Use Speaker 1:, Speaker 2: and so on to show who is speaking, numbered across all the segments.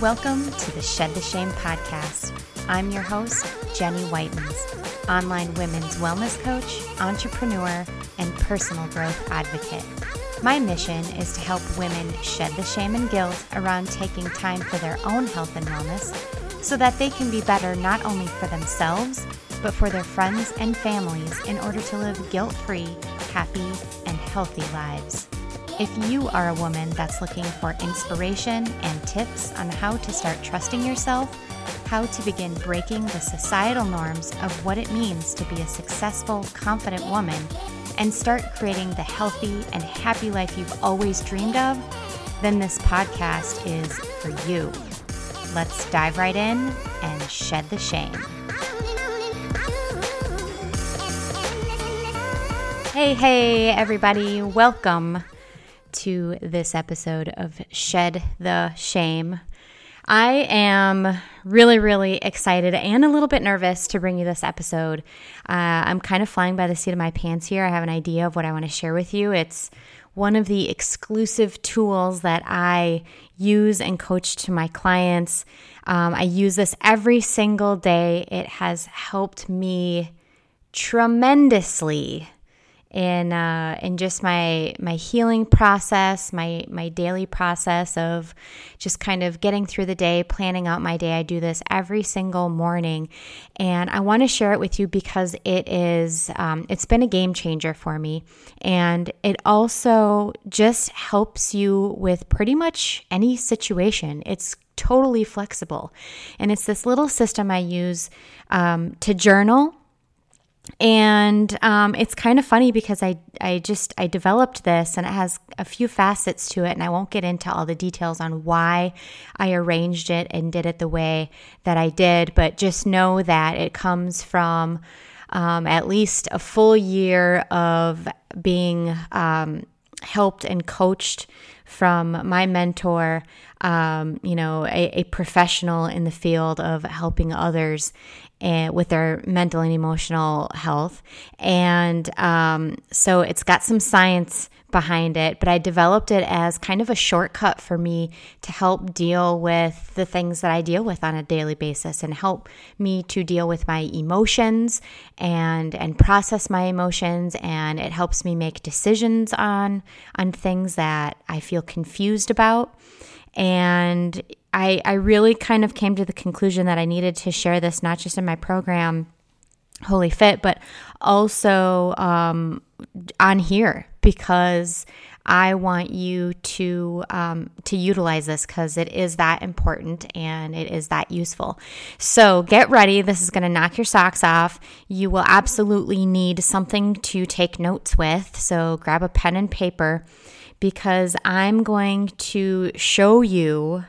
Speaker 1: Welcome to the Shed the Shame podcast. I'm your host, Jenny Whitens, online women's wellness coach, entrepreneur, and personal growth advocate. My mission is to help women shed the shame and guilt around taking time for their own health and wellness so that they can be better not only for themselves, but for their friends and families in order to live guilt free, happy, and healthy lives. If you are a woman that's looking for inspiration and tips on how to start trusting yourself, how to begin breaking the societal norms of what it means to be a successful, confident woman, and start creating the healthy and happy life you've always dreamed of, then this podcast is for you. Let's dive right in and shed the shame. Hey, hey, everybody, welcome to this episode of Shed the Shame. I am really, really excited and a little bit nervous to bring you this episode. Uh, I'm kind of flying by the seat of my pants here. I have an idea of what I want to share with you. It's one of the exclusive tools that I use and coach to my clients. Um, I use this every single day. It has helped me tremendously in uh, in just my my healing process, my my daily process of just kind of getting through the day, planning out my day. I do this every single morning, and I want to share it with you because it is um, it's been a game changer for me, and it also just helps you with pretty much any situation. It's totally flexible, and it's this little system I use um, to journal and um, it's kind of funny because I, I just i developed this and it has a few facets to it and i won't get into all the details on why i arranged it and did it the way that i did but just know that it comes from um, at least a full year of being um, helped and coached from my mentor, um, you know, a, a, professional in the field of helping others and with their mental and emotional health. And um, so it's got some science behind it, but I developed it as kind of a shortcut for me to help deal with the things that I deal with on a daily basis and help me to deal with my emotions and and process my emotions and it helps me make decisions on on things that I feel confused about. And I, I really kind of came to the conclusion that I needed to share this not just in my program, Holy Fit, but also um, on here because I want you to um, to utilize this because it is that important and it is that useful. So get ready. This is going to knock your socks off. You will absolutely need something to take notes with. So grab a pen and paper because I'm going to show you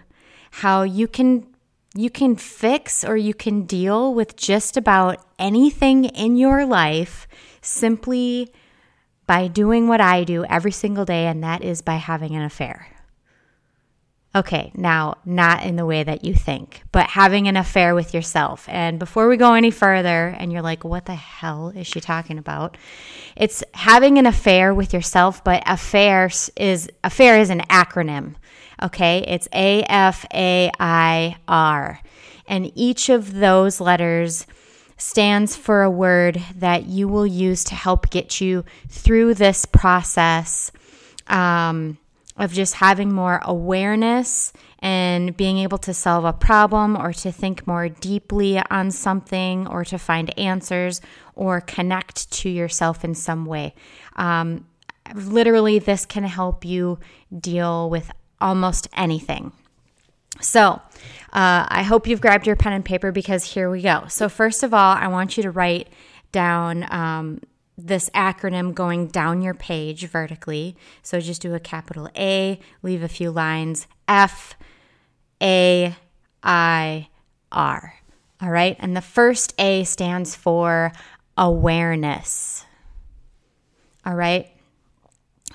Speaker 1: how you can you can fix or you can deal with just about anything in your life simply by doing what I do every single day, and that is by having an affair. Okay, now, not in the way that you think, but having an affair with yourself. And before we go any further, and you're like, what the hell is she talking about? It's having an affair with yourself, but affair is affair is an acronym. Okay, it's A F A I R. And each of those letters stands for a word that you will use to help get you through this process um, of just having more awareness and being able to solve a problem or to think more deeply on something or to find answers or connect to yourself in some way. Um, literally, this can help you deal with almost anything. So, uh, I hope you've grabbed your pen and paper because here we go. So, first of all, I want you to write down um, this acronym going down your page vertically. So, just do a capital A, leave a few lines F A I R. All right. And the first A stands for awareness. All right.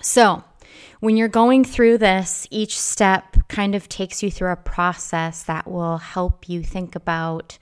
Speaker 1: So, when you're going through this, each step kind of takes you through a process that will help you think about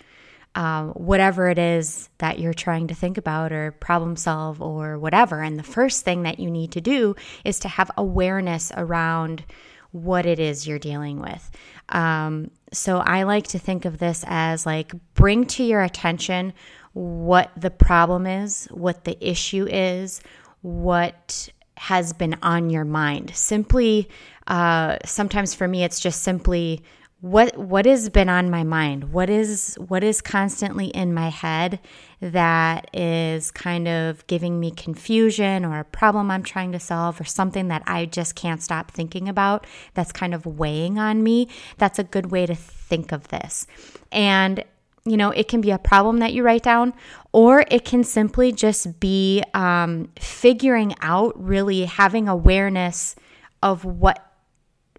Speaker 1: um, whatever it is that you're trying to think about or problem solve or whatever. And the first thing that you need to do is to have awareness around what it is you're dealing with. Um, so I like to think of this as like bring to your attention what the problem is, what the issue is, what has been on your mind. Simply, uh, sometimes for me, it's just simply what what has been on my mind? What is what is constantly in my head that is kind of giving me confusion or a problem I'm trying to solve or something that I just can't stop thinking about that's kind of weighing on me? That's a good way to think of this. And you know it can be a problem that you write down or it can simply just be um, figuring out really having awareness of what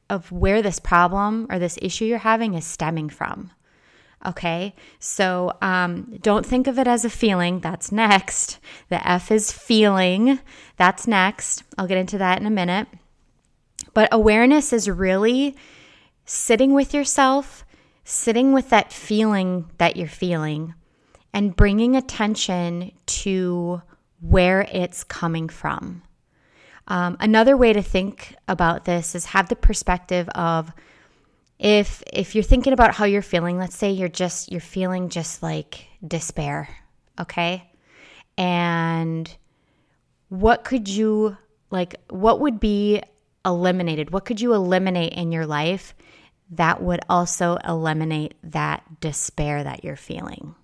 Speaker 1: of where this problem or this issue you're having is stemming from. Okay, so um, don't think of it as a feeling. That's next. The F is feeling. That's next. I'll get into that in a minute. But awareness is really sitting with yourself, sitting with that feeling that you're feeling, and bringing attention to where it's coming from. Um, another way to think about this is have the perspective of if if you're thinking about how you're feeling, let's say you're just you're feeling just like despair, okay? And what could you like what would be eliminated? What could you eliminate in your life that would also eliminate that despair that you're feeling?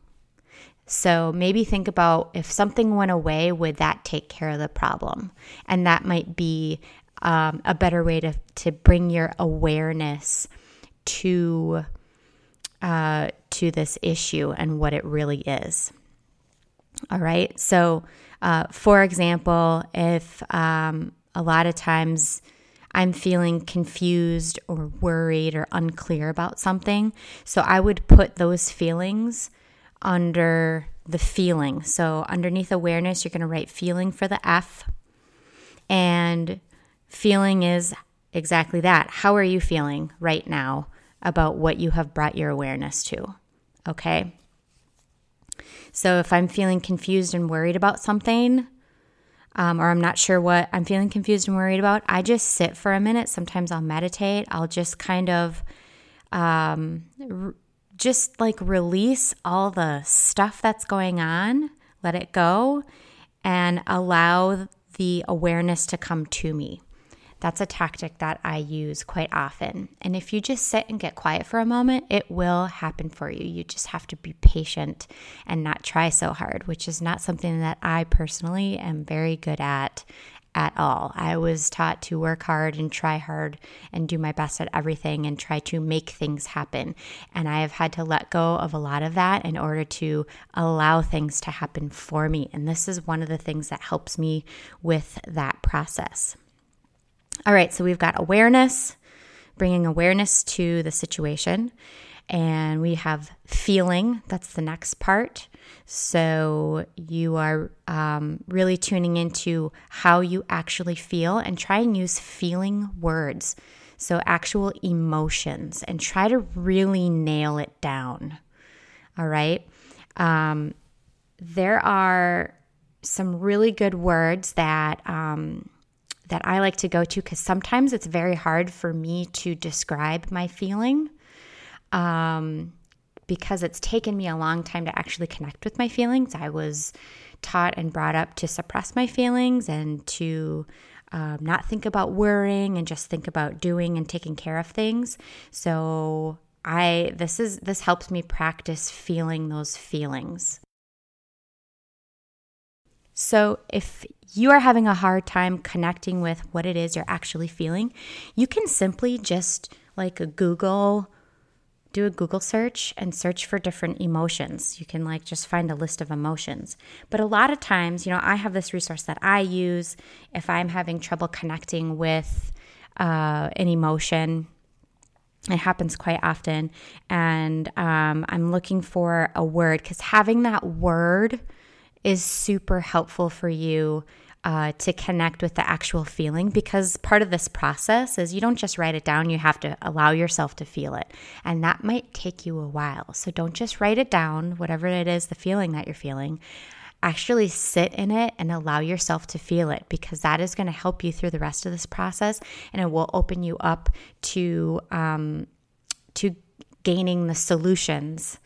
Speaker 1: So maybe think about if something went away, would that take care of the problem? And that might be um, a better way to, to bring your awareness to uh, to this issue and what it really is. All right. So, uh, for example, if um, a lot of times I'm feeling confused or worried or unclear about something, so I would put those feelings under the feeling. So, underneath awareness, you're going to write feeling for the F. And feeling is exactly that. How are you feeling right now about what you have brought your awareness to? Okay. So, if I'm feeling confused and worried about something, um, or I'm not sure what I'm feeling confused and worried about, I just sit for a minute. Sometimes I'll meditate. I'll just kind of um, just like release all the stuff that's going on, let it go, and allow the awareness to come to me. That's a tactic that I use quite often. And if you just sit and get quiet for a moment, it will happen for you. You just have to be patient and not try so hard, which is not something that I personally am very good at at all. I was taught to work hard and try hard and do my best at everything and try to make things happen. And I have had to let go of a lot of that in order to allow things to happen for me. And this is one of the things that helps me with that process. All right, so we've got awareness, bringing awareness to the situation. And we have feeling, that's the next part. So you are um, really tuning into how you actually feel and try and use feeling words. So actual emotions and try to really nail it down. All right. Um, there are some really good words that um, that I like to go to because sometimes it's very hard for me to describe my feeling um, because it's taken me a long time to actually connect with my feelings. I was taught and brought up to suppress my feelings and to um, not think about worrying and just think about doing and taking care of things. So I this is this helps me practice feeling those feelings. So if you are having a hard time connecting with what it is you're actually feeling, you can simply just like Google do a Google search and search for different emotions. You can like just find a list of emotions. But a lot of times, you know, I have this resource that I use if I'm having trouble connecting with uh, an emotion. It happens quite often. And um, I'm looking for a word because having that word is super helpful for you uh, to connect with the actual feeling because part of this process is you don't just write it down, you have to allow yourself to feel it. And that might take you a while. So don't just write it down, whatever it is, the feeling that you're feeling. actually sit in it and allow yourself to feel it because that is going to help you through the rest of this process and it will open you up to um, to gaining the solutions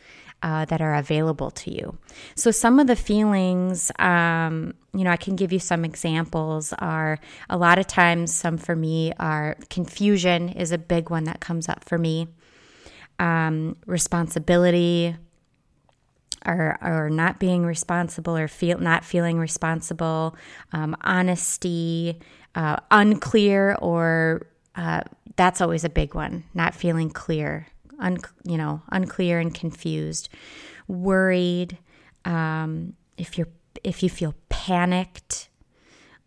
Speaker 1: uh, that are available to you. So, some of the feelings, um, you know, I can give you some examples. Are a lot of times, some for me are confusion is a big one that comes up for me. Um, responsibility, or, or not being responsible, or feel not feeling responsible. Um, honesty, uh, unclear, or uh, that's always a big one. Not feeling clear un, you know, unclear and confused, worried, um, if you're if you feel panicked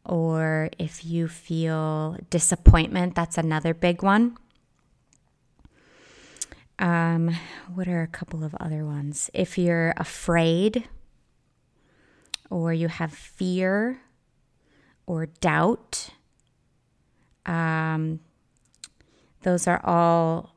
Speaker 1: or if you feel disappointment, that's another big one. Um, what are a couple of other ones? If you're afraid or you have fear or doubt, um, those are all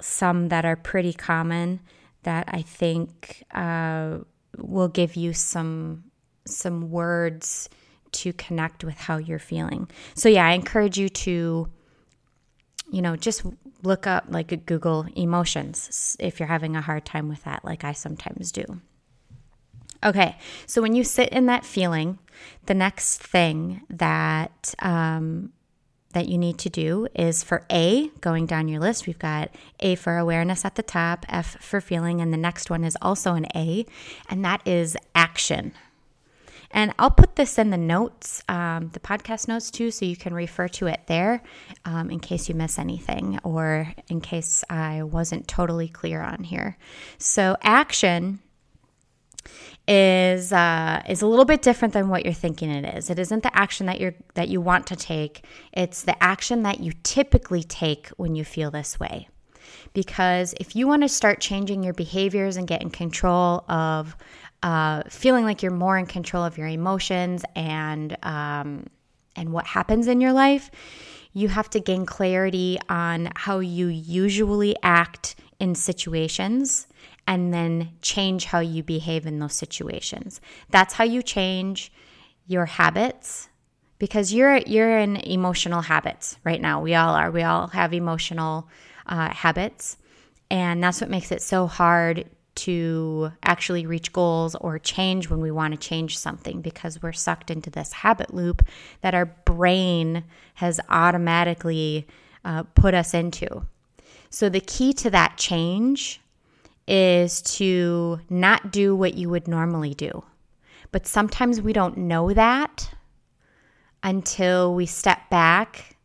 Speaker 1: some that are pretty common that I think uh, will give you some some words to connect with how you're feeling. So yeah, I encourage you to you know, just look up like Google emotions if you're having a hard time with that like I sometimes do. Okay, so when you sit in that feeling, the next thing that um, that you need to do is for A, going down your list, we've got A for awareness at the top, F for feeling, and the next one is also an A, and that is action. And I'll put this in the notes, um, the podcast notes too, so you can refer to it there um, in case you miss anything or in case I wasn't totally clear on here. So, action is uh, is a little bit different than what you're thinking it is. It isn't the action that you're that you want to take. It's the action that you typically take when you feel this way. Because if you want to start changing your behaviors and get in control of uh, feeling like you're more in control of your emotions and um, and what happens in your life, you have to gain clarity on how you usually act in situations and then change how you behave in those situations. That's how you change your habits because you're you're in emotional habits right now. We all are. We all have emotional uh, habits, and that's what makes it so hard to actually reach goals or change when we want to change something because we're sucked into this habit loop that our brain has automatically uh, put us into. So the key to that change is to not do what you would normally do. But sometimes we don't know that until we step back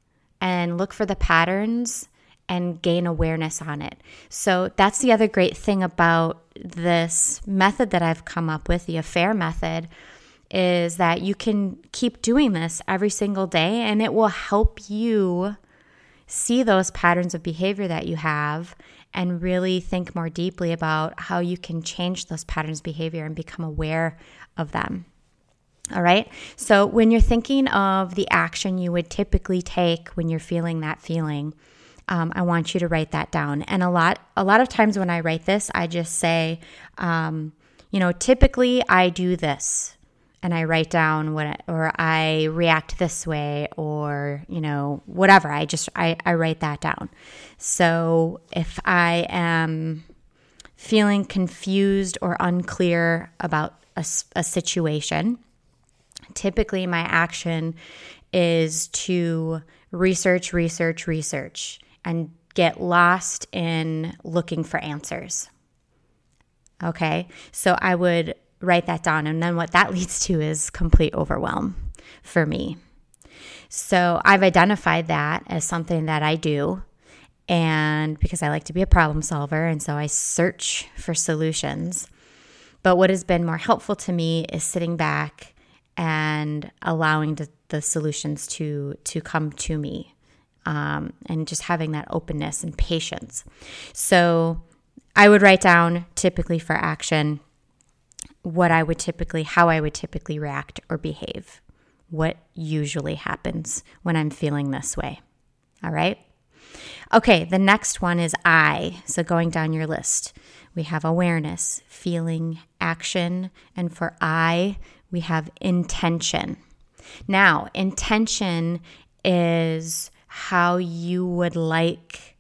Speaker 1: and look for the patterns and gain awareness on it. So that's the other great thing about this method that I've come up with, the affair method, is that you can keep doing this every single day and it will help you see those patterns of behavior that you have and really think more deeply about how you can change those patterns of behavior and become aware of them. All right. So when you're thinking of the action you would typically take when you're feeling that feeling, um, I want you to write that down. And a lot, a lot of times when I write this, I just say, um, you know, typically I do this and I write down what, or I react this way, or, you know, whatever. I just, I, I write that down. So if I am feeling confused or unclear about a, a situation, typically my action is to research, research, research, and get lost in looking for answers. Okay, so I would write that down. And then what that leads to is complete overwhelm for me. So I've identified that as something that I do. And because I like to be a problem solver, and so I search for solutions. But what has been more helpful to me is sitting back and allowing the, the solutions to to come to me, um, and just having that openness and patience. So I would write down typically for action what I would typically, how I would typically react or behave, what usually happens when I'm feeling this way. All right. Okay, the next one is I. So going down your list, we have awareness, feeling, action, and for I, we have intention. Now, intention is how you would like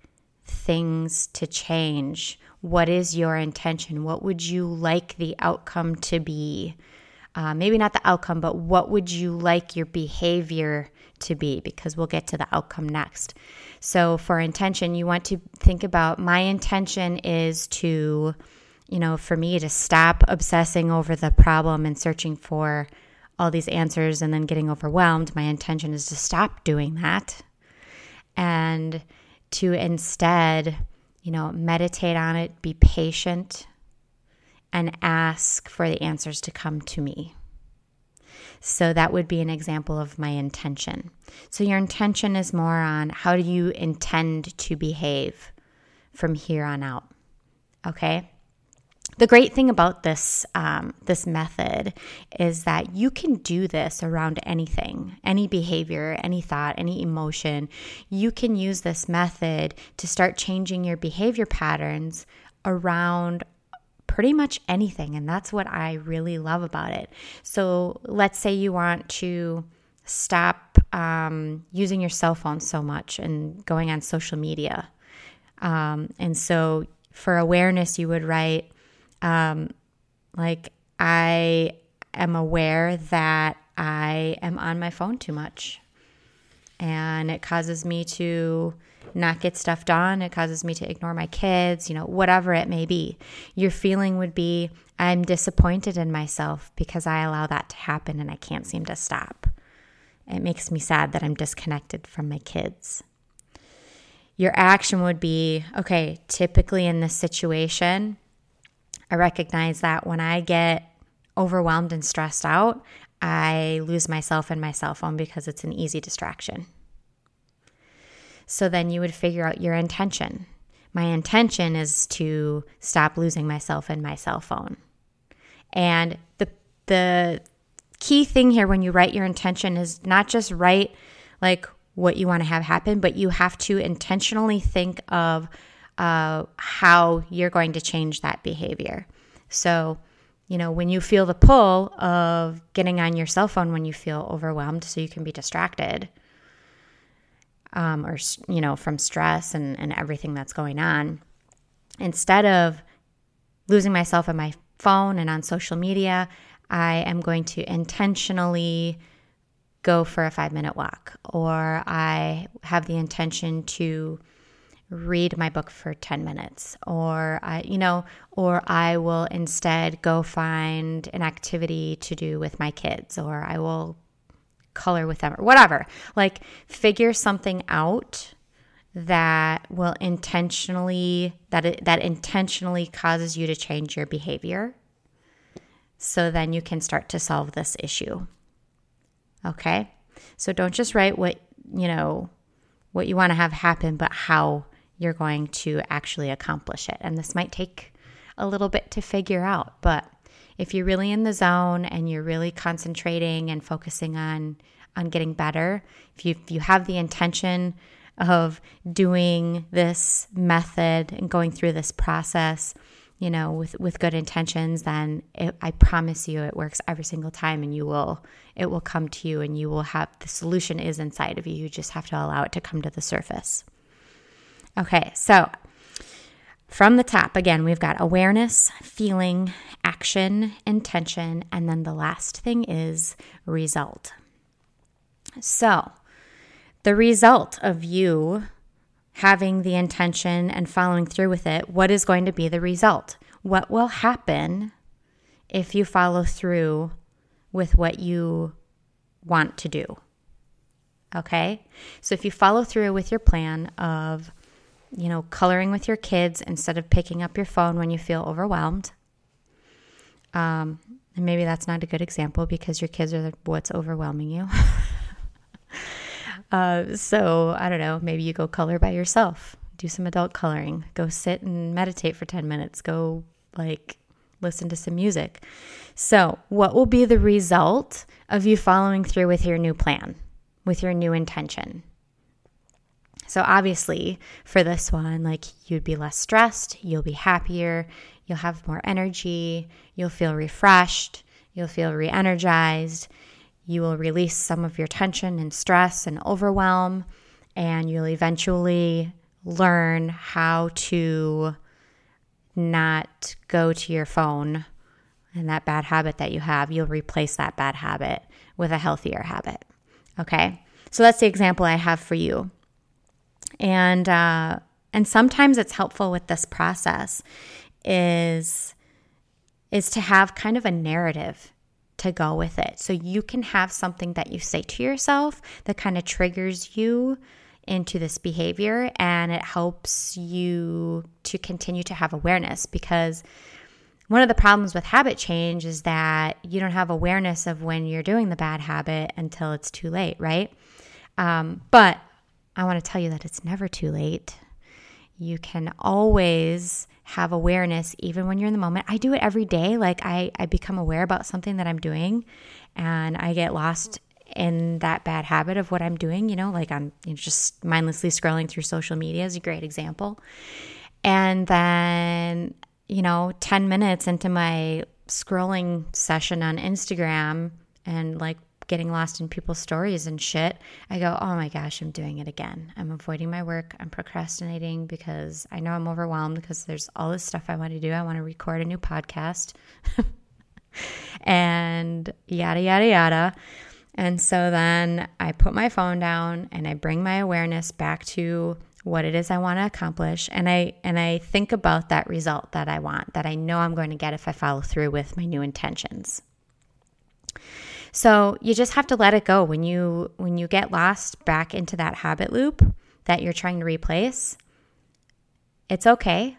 Speaker 1: things to change. What is your intention? What would you like the outcome to be? Uh, maybe not the outcome, but what would you like your behavior to be? Because we'll get to the outcome next. So, for intention, you want to think about my intention is to, you know, for me to stop obsessing over the problem and searching for all these answers and then getting overwhelmed. My intention is to stop doing that and to instead, you know, meditate on it, be patient, and ask for the answers to come to me. So that would be an example of my intention. So your intention is more on how do you intend to behave from here on out. Okay? The great thing about this um, this method is that you can do this around anything, any behavior, any thought, any emotion. You can use this method to start changing your behavior patterns around pretty much anything, and that's what I really love about it. So, let's say you want to stop um, using your cell phone so much and going on social media, um, and so for awareness, you would write um, like, I am aware that I am on my phone too much. And it causes me to not get stuff done. It causes me to ignore my kids, you know, whatever it may be. Your feeling would be I'm disappointed in myself because I allow that to happen and I can't seem to stop. It makes me sad that I'm disconnected from my kids. Your action would be okay, typically in this situation, I recognize that when I get overwhelmed and stressed out, I lose myself in my cell phone because it's an easy distraction. So then you would figure out your intention. My intention is to stop losing myself in my cell phone. And the the key thing here when you write your intention is not just write like what you want to have happen, but you have to intentionally think of uh, how you're going to change that behavior. So, you know, when you feel the pull of getting on your cell phone when you feel overwhelmed, so you can be distracted, um, or, you know, from stress and, and everything that's going on, instead of losing myself on my phone and on social media, I am going to intentionally go for a five minute walk, or I have the intention to read my book for 10 minutes or I you know or I will instead go find an activity to do with my kids or I will color with them or whatever. Like figure something out that will intentionally that it, that intentionally causes you to change your behavior so then you can start to solve this issue. Okay? So don't just write what you know what you want to have happen but how you're going to actually accomplish it. And this might take a little bit to figure out, but if you're really in the zone and you're really concentrating and focusing on on getting better, if you if you have the intention of doing this method and going through this process, you know, with with good intentions, then it, I promise you it works every single time and you will it will come to you and you will have the solution is inside of you. You just have to allow it to come to the surface. Okay, so from the top, again, we've got awareness, feeling, action, intention, and then the last thing is result. So, the result of you having the intention and following through with it, what is going to be the result? What will happen if you follow through with what you want to do? Okay? So, if you follow through with your plan of you know, coloring with your kids instead of picking up your phone when you feel overwhelmed. Um, and maybe that's not a good example because your kids are what's overwhelming you. uh, so I don't know, maybe you go color by yourself, do some adult coloring, go sit and meditate for 10 minutes, go like listen to some music. So, what will be the result of you following through with your new plan, with your new intention? So, obviously, for this one, like you'd be less stressed, you'll be happier, you'll have more energy, you'll feel refreshed, you'll feel re energized, you will release some of your tension and stress and overwhelm, and you'll eventually learn how to not go to your phone and that bad habit that you have, you'll replace that bad habit with a healthier habit. Okay. So that's the example I have for you. And, uh, and sometimes it's helpful with this process is, is to have kind of a narrative to go with it. So you can have something that you say to yourself that kind of triggers you into this behavior and it helps you to continue to have awareness because one of the problems with habit change is that you don't have awareness of when you're doing the bad habit until it's too late, right? Um, but I want to tell you that it's never too late. You can always have awareness even when you're in the moment. I do it every day. Like I, I become aware about something that I'm doing and I get lost in that bad habit of what I'm doing, you know, like I'm you know, just mindlessly scrolling through social media is a great example. And then, you know, 10 minutes into my scrolling session on Instagram and like getting lost in people's stories and shit, I go, oh my gosh, I'm doing it again. I'm avoiding my work. I'm procrastinating because I know I'm overwhelmed because there's all this stuff I want to do. I want to record a new podcast and yada, yada, yada. And so then I put my phone down and I bring my awareness back to what it is I want to accomplish and I and I think about that result that I want that I know I'm going to get if I follow through with my new intentions. So you just have to let it go when you when you get lost back into that habit loop that you're trying to replace. It's okay.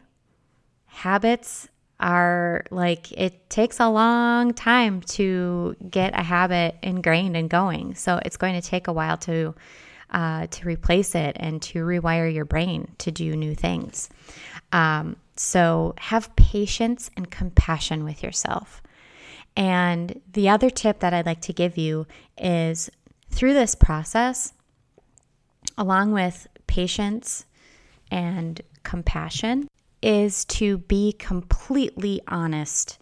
Speaker 1: Habits are like it takes a long time to get a habit ingrained and going. So it's going to take a while to uh, to replace it and to rewire your brain to do new things. Um, so have patience and compassion with yourself. And the other tip that I'd like to give you is through this process, along with patience and compassion, is to be completely honest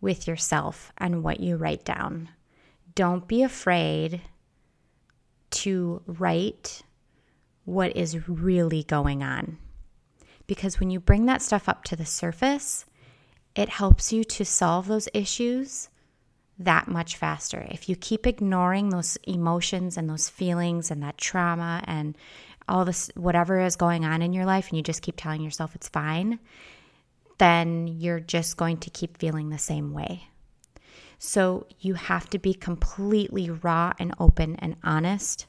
Speaker 1: with yourself and what you write down. Don't be afraid to write what is really going on. Because when you bring that stuff up to the surface, it helps you to solve those issues that much faster. If you keep ignoring those emotions and those feelings and that trauma and all this, whatever is going on in your life, and you just keep telling yourself it's fine, then you're just going to keep feeling the same way. So you have to be completely raw and open and honest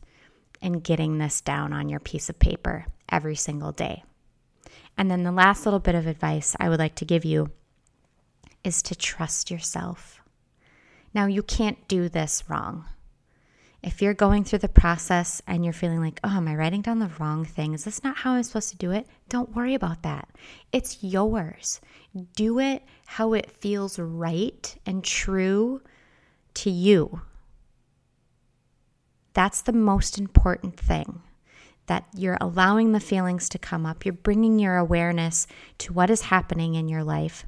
Speaker 1: in getting this down on your piece of paper every single day. And then the last little bit of advice I would like to give you is to trust yourself. Now, you can't do this wrong. If you're going through the process and you're feeling like, oh, am I writing down the wrong thing? Is this not how I'm supposed to do it? Don't worry about that. It's yours. Do it how it feels right and true to you. That's the most important thing. That you're allowing the feelings to come up. You're bringing your awareness to what is happening in your life.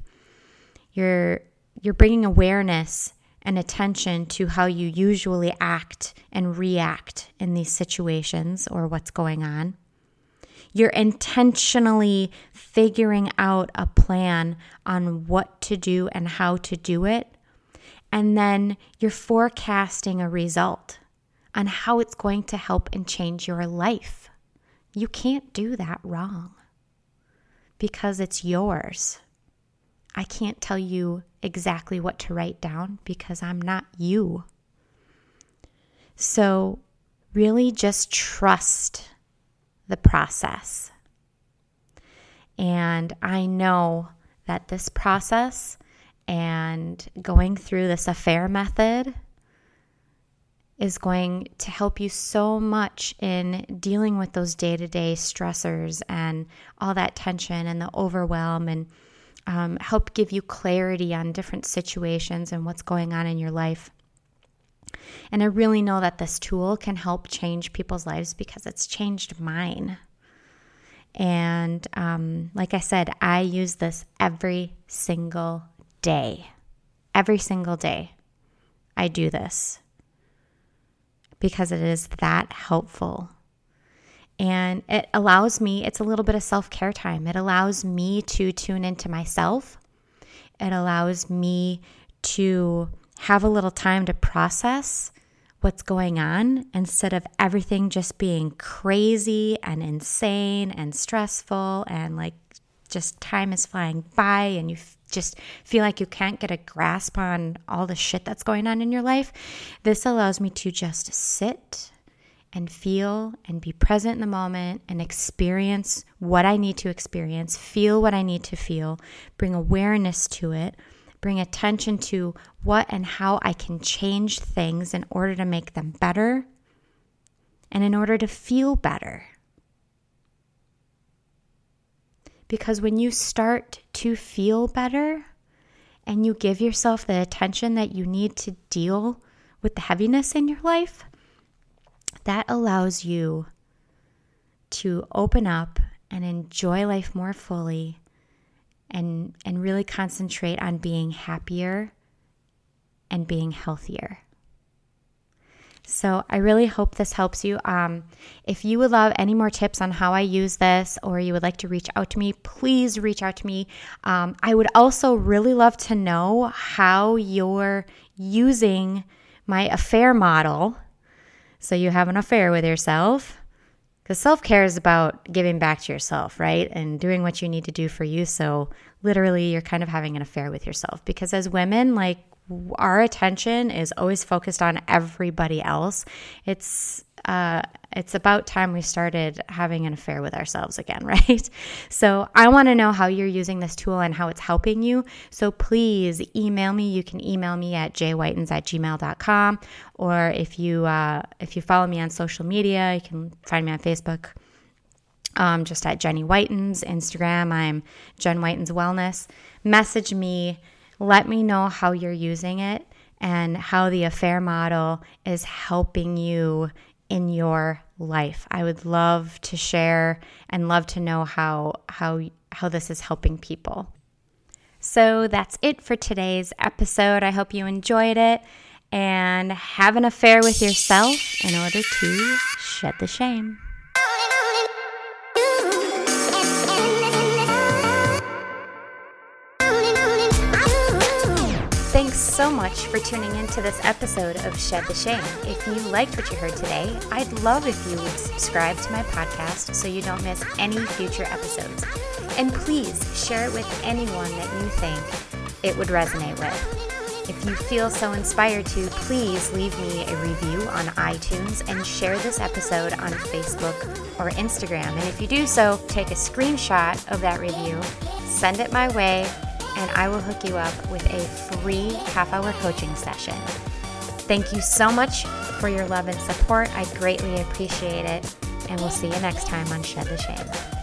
Speaker 1: You're you're bringing awareness and attention to how you usually act and react in these situations or what's going on. You're intentionally figuring out a plan on what to do and how to do it. And then you're forecasting a result on how it's going to help and change your life. You can't do that wrong because it's yours. I can't tell you exactly what to write down because I'm not you. So, really just trust the process. And I know that this process and going through this affair method is going to help you so much in dealing with those day to day stressors and all that tension and the overwhelm and um, help give you clarity on different situations and what's going on in your life. And I really know that this tool can help change people's lives because it's changed mine. And um, like I said, I use this every single day. Every single day, I do this because it is that helpful. And it allows me, it's a little bit of self care time. It allows me to tune into myself. It allows me to have a little time to process what's going on instead of everything just being crazy and insane and stressful and like just time is flying by and you f- just feel like you can't get a grasp on all the shit that's going on in your life. This allows me to just sit and feel and be present in the moment and experience what I need to experience, feel what I need to feel, bring awareness to it, bring attention to what and how I can change things in order to make them better and in order to feel better. Because when you start to feel better and you give yourself the attention that you need to deal with the heaviness in your life, that allows you to open up and enjoy life more fully and and really concentrate on being happier and being healthier. So I really hope this helps you. Um, if you would love any more tips on how I use this, or you would like to reach out to me, please reach out to me. Um, I would also really love to know how you're using my affair model so you have an affair with yourself. Because self care is about giving back to yourself, right? And doing what you need to do for you. So, literally, you're kind of having an affair with yourself. Because as women, like, our attention is always focused on everybody else. It's uh, it's about time we started having an affair with ourselves again, right? So I want to know how you're using this tool and how it's helping you. So please email me. You can email me at jwhitens at gmail.com. Or if you uh, if you follow me on social media, you can find me on Facebook. Um, just at Jenny Whitens, Instagram, I'm Jen Whitens Wellness. Message me, let me know how you're using it and how the affair model is helping you in your life. I would love to share and love to know how how how this is helping people. So that's it for today's episode. I hope you enjoyed it and have an affair with yourself in order to shed the shame. So much for tuning in to this episode of Shed the Shame. If you liked what you heard today, I'd love if you would subscribe to my podcast so you don't miss any future episodes. And please share it with anyone that you think it would resonate with. If you feel so inspired to, please leave me a review on iTunes and share this episode on Facebook or Instagram. And if you do so, take a screenshot of that review, send it my way, and I will hook you up with a free half hour coaching session. Thank you so much for your love and support. I greatly appreciate it. And we'll see you next time on Shed the Shame.